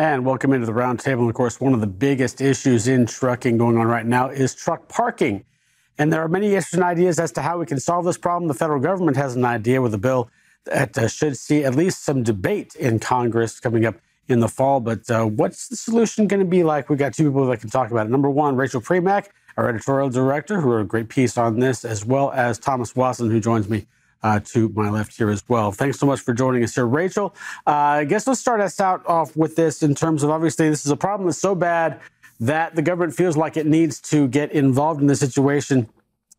And welcome into the roundtable. And of course, one of the biggest issues in trucking going on right now is truck parking. And there are many issues and ideas as to how we can solve this problem. The federal government has an idea with a bill that uh, should see at least some debate in Congress coming up in the fall. But uh, what's the solution going to be like? We've got two people that can talk about it. Number one, Rachel Premack, our editorial director, who wrote a great piece on this, as well as Thomas Wasson, who joins me uh, to my left here as well. Thanks so much for joining us here, Rachel. Uh, I guess let's start us out off with this in terms of obviously this is a problem that's so bad that the government feels like it needs to get involved in the situation.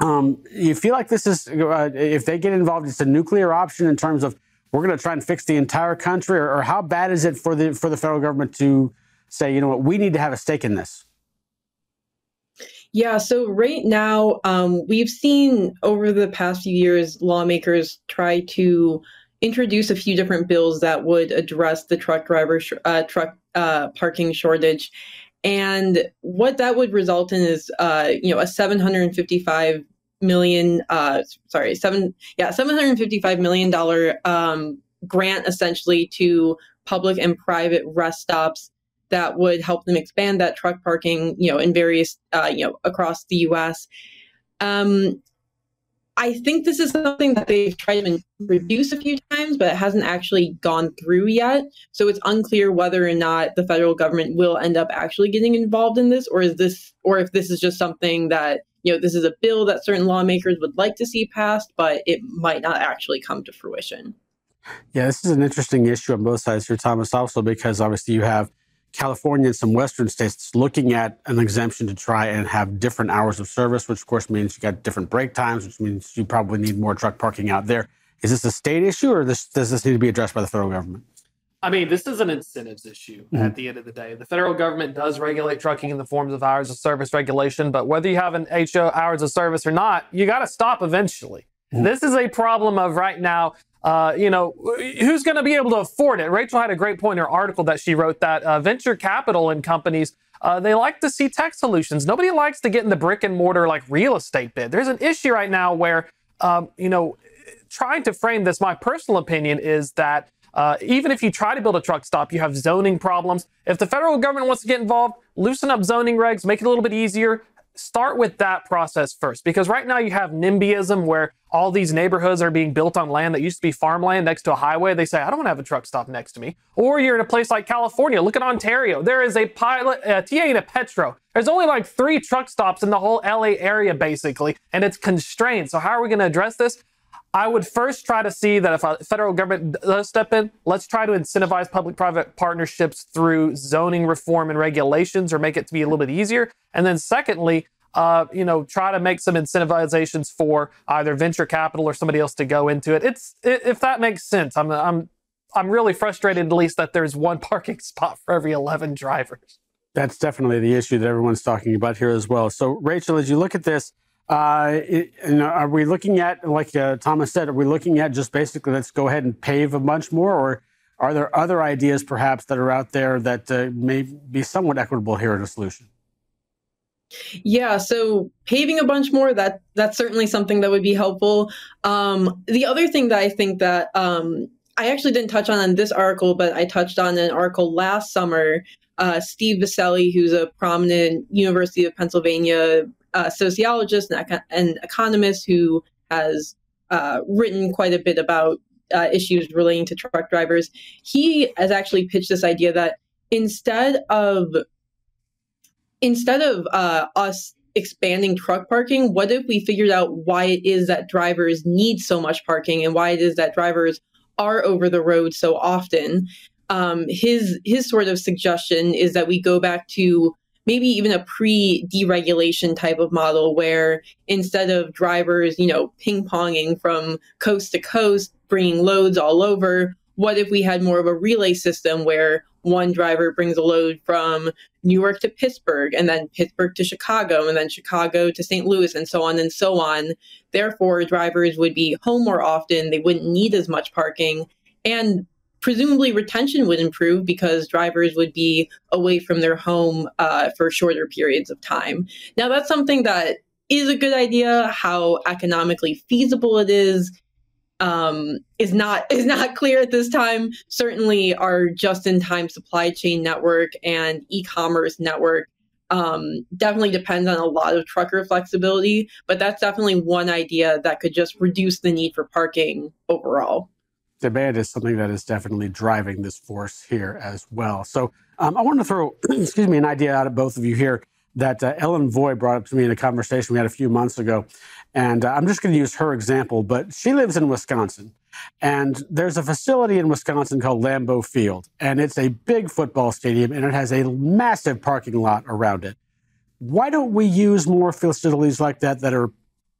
Um, you feel like this is uh, if they get involved, it's a nuclear option in terms of we're going to try and fix the entire country, or, or how bad is it for the for the federal government to say, you know what, we need to have a stake in this? Yeah, so right now, um, we've seen over the past few years lawmakers try to introduce a few different bills that would address the truck driver sh- uh, truck uh, parking shortage, and what that would result in is, uh, you know, a 755 million, uh, sorry, seven, yeah, 755 million dollar um, grant essentially to public and private rest stops that would help them expand that truck parking, you know, in various, uh, you know, across the U.S. Um, I think this is something that they've tried to reduce a few times, but it hasn't actually gone through yet. So it's unclear whether or not the federal government will end up actually getting involved in this, or is this, or if this is just something that you know this is a bill that certain lawmakers would like to see passed, but it might not actually come to fruition. Yeah, this is an interesting issue on both sides here, Thomas. Also, because obviously you have California and some Western states looking at an exemption to try and have different hours of service, which of course means you got different break times, which means you probably need more truck parking out there. Is this a state issue or this, does this need to be addressed by the federal government? I mean, this is an incentives issue mm-hmm. at the end of the day. The federal government does regulate trucking in the forms of hours of service regulation, but whether you have an HO hours of service or not, you got to stop eventually. Mm-hmm. This is a problem of right now uh, you know, who's going to be able to afford it? Rachel had a great point in her article that she wrote that uh, venture capital and companies, uh, they like to see tech solutions. Nobody likes to get in the brick and mortar like real estate bid. There's an issue right now where, um, you know, trying to frame this, my personal opinion is that uh, even if you try to build a truck stop, you have zoning problems. If the federal government wants to get involved, loosen up zoning regs, make it a little bit easier, start with that process first because right now you have NIMBYism where all these neighborhoods are being built on land that used to be farmland next to a highway. They say, I don't want to have a truck stop next to me. Or you're in a place like California. Look at Ontario. There is a pilot, uh, a TA a Petro. There's only like three truck stops in the whole LA area, basically, and it's constrained. So, how are we going to address this? I would first try to see that if a federal government does step in, let's try to incentivize public private partnerships through zoning reform and regulations or make it to be a little bit easier. And then, secondly, uh, you know, try to make some incentivizations for either venture capital or somebody else to go into it. It's it, if that makes sense. I'm I'm I'm really frustrated at least that there's one parking spot for every 11 drivers. That's definitely the issue that everyone's talking about here as well. So, Rachel, as you look at this, uh, it, you know, are we looking at, like uh, Thomas said, are we looking at just basically let's go ahead and pave a bunch more, or are there other ideas perhaps that are out there that uh, may be somewhat equitable here in a solution? Yeah, so paving a bunch more that that's certainly something that would be helpful. Um, the other thing that I think that um, I actually didn't touch on in this article, but I touched on an article last summer. Uh, Steve Viscelli, who's a prominent University of Pennsylvania uh, sociologist and, and, economist who has uh, written quite a bit about uh, issues relating to truck drivers. He has actually pitched this idea that instead of instead of uh, us expanding truck parking, what if we figured out why it is that drivers need so much parking and why it is that drivers are over the road so often? Um, his his sort of suggestion is that we go back to maybe even a pre-deregulation type of model where instead of drivers, you know, ping-ponging from coast to coast, bringing loads all over, what if we had more of a relay system where one driver brings a load from New York to Pittsburgh and then Pittsburgh to Chicago and then Chicago to St. Louis and so on and so on. Therefore, drivers would be home more often, they wouldn't need as much parking, and presumably retention would improve because drivers would be away from their home uh, for shorter periods of time. Now, that's something that is a good idea. How economically feasible it is, um, is not is not clear at this time. Certainly, our just-in-time supply chain network and e-commerce network um, definitely depends on a lot of trucker flexibility. But that's definitely one idea that could just reduce the need for parking overall. Demand is something that is definitely driving this force here as well. So um, I want to throw, excuse me, an idea out at both of you here that uh, Ellen Voie brought up to me in a conversation we had a few months ago. And uh, I'm just going to use her example, but she lives in Wisconsin. And there's a facility in Wisconsin called Lambeau Field, and it's a big football stadium, and it has a massive parking lot around it. Why don't we use more facilities like that that are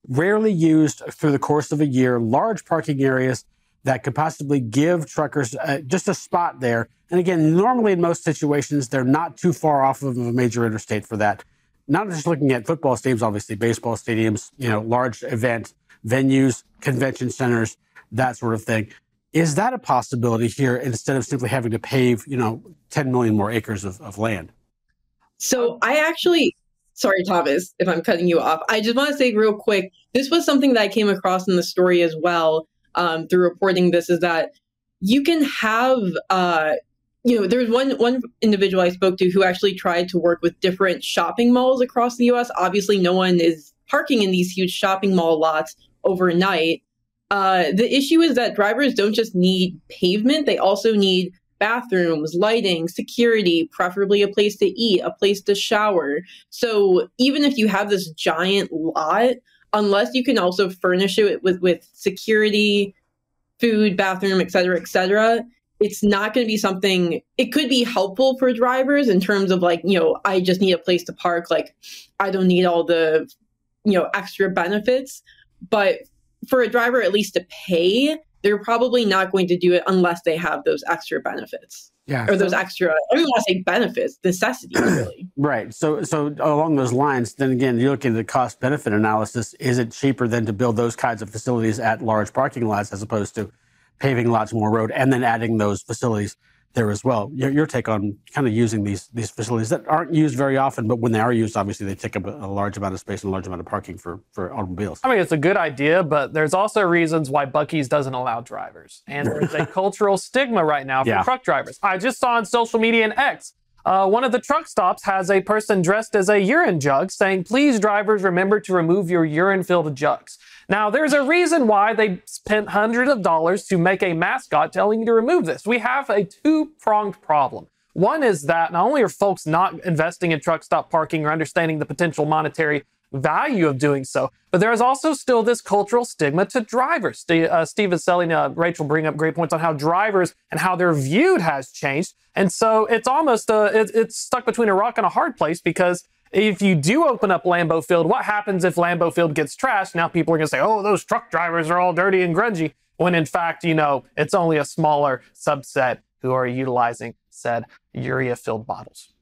rarely used through the course of a year, large parking areas that could possibly give truckers uh, just a spot there. And again, normally in most situations, they're not too far off of a major interstate for that. Not just looking at football stadiums, obviously, baseball stadiums, you know, large event venues, convention centers, that sort of thing. Is that a possibility here instead of simply having to pave, you know, 10 million more acres of, of land? So I actually, sorry, Thomas, if I'm cutting you off. I just want to say real quick this was something that I came across in the story as well um, through reporting this is that you can have uh, you know there's one one individual i spoke to who actually tried to work with different shopping malls across the us obviously no one is parking in these huge shopping mall lots overnight. Uh, the issue is that drivers don't just need pavement they also need bathrooms lighting security preferably a place to eat a place to shower. So even if you have this giant lot unless you can also furnish it with with security, food, bathroom, et cetera, et cetera, it's not going to be something it could be helpful for drivers in terms of like you know i just need a place to park like i don't need all the you know extra benefits. But for a driver at least to pay they're probably not going to do it unless they have those extra benefits yeah. Or those extra i don't want to say benefits necessities really. Right. So so along those lines then again you look at the cost benefit analysis. Is it cheaper than to build those kinds of facilities at large parking lots as opposed to paving lots more road and then adding those facilities there as well. Your, your, take on kind of using these these facilities that aren't used very often, but when they are used, obviously they take up a, a, large amount of space and a large amount of parking for, for automobiles. I mean, it's a good idea, but there's also reasons why Buc-ee's doesn't allow drivers. And there's a cultural stigma right now for yeah. truck drivers. I just saw on social media and X, uh, one of the truck stops has a person dressed as a urine jug saying, please, drivers, remember to remove your urine filled jugs. Now, there's a reason why they spent hundreds of dollars to make a mascot telling you to remove this. We have a two pronged problem. One is that not only are folks not investing in truck stop parking or understanding the potential monetary value of doing so, but there is also still this cultural stigma to drivers. Steve, uh, Steve Viscelli, uh, Rachel bring up great points on how drivers and how they're viewed has changed. And so it's almost, uh, it, it's stuck between a rock and a hard place because if you do open up Lambeau Field, what happens if Lambeau Field gets trashed? Now people are going to say, oh, those truck drivers are all dirty and grungy. When in fact, you know, it's only a smaller subset who are utilizing said urea filled bottles.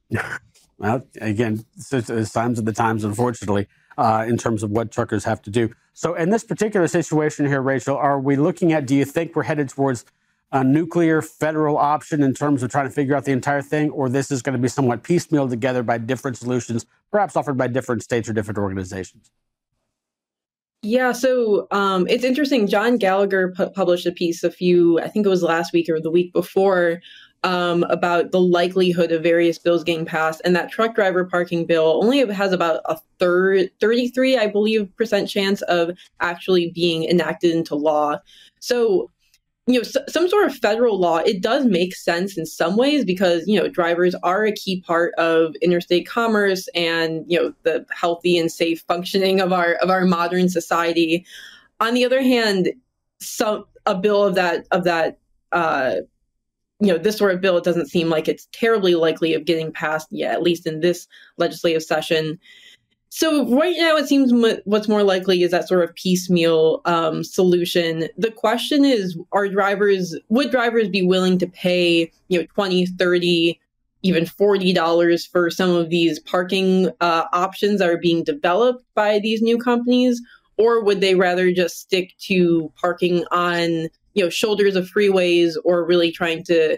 Well, again, times of the times, unfortunately, uh, in terms of what truckers have to do. So, in this particular situation here, Rachel, are we looking at, do you think we're headed towards a nuclear federal option in terms of trying to figure out the entire thing, or this is going to be somewhat piecemeal together by different solutions, perhaps offered by different states or different organizations? Yeah, so um, it's interesting. John Gallagher pu- published a piece a few, I think it was last week or the week before, um, about the likelihood of various bills getting passed, and that truck driver parking bill only has about a third, 33, I believe, percent chance of actually being enacted into law. So you know some sort of federal law it does make sense in some ways because you know drivers are a key part of interstate commerce and you know the healthy and safe functioning of our of our modern society on the other hand some a bill of that of that uh you know this sort of bill doesn't seem like it's terribly likely of getting passed yet at least in this legislative session so right now, it seems what's more likely is that sort of piecemeal um, solution. The question is, are drivers would drivers be willing to pay you know 20, 30, even forty dollars for some of these parking uh, options that are being developed by these new companies, or would they rather just stick to parking on you know shoulders of freeways or really trying to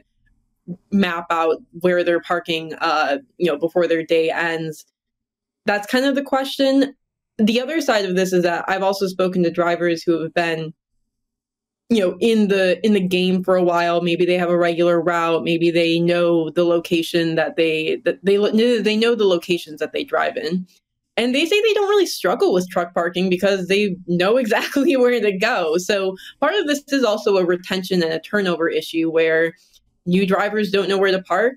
map out where they're parking uh, you know before their day ends? that's kind of the question. The other side of this is that I've also spoken to drivers who have been you know in the in the game for a while maybe they have a regular route maybe they know the location that they that they they know the locations that they drive in and they say they don't really struggle with truck parking because they know exactly where to go. So part of this is also a retention and a turnover issue where new drivers don't know where to park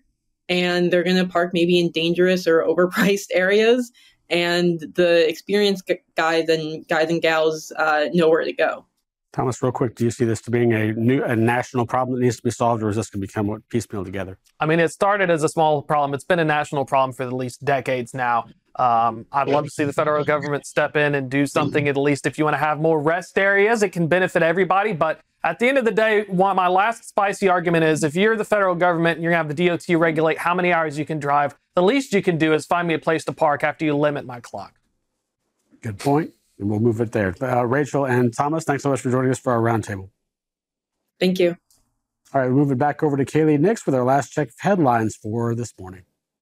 and they're going to park maybe in dangerous or overpriced areas. And the experienced guys and guys and gals uh, know where to go Thomas, real quick, do you see this to being a new a national problem that needs to be solved, or is this going to become what piecemeal together? I mean, it started as a small problem. It's been a national problem for at least decades now. Um, I'd love to see the federal government step in and do something. At least if you want to have more rest areas, it can benefit everybody. But at the end of the day, one my last spicy argument is: if you're the federal government and you're going to have the DOT regulate how many hours you can drive, the least you can do is find me a place to park after you limit my clock. Good point and we'll move it there. Uh, Rachel and Thomas, thanks so much for joining us for our roundtable. Thank you. All right, move it back over to Kaylee Nix with our last check of headlines for this morning.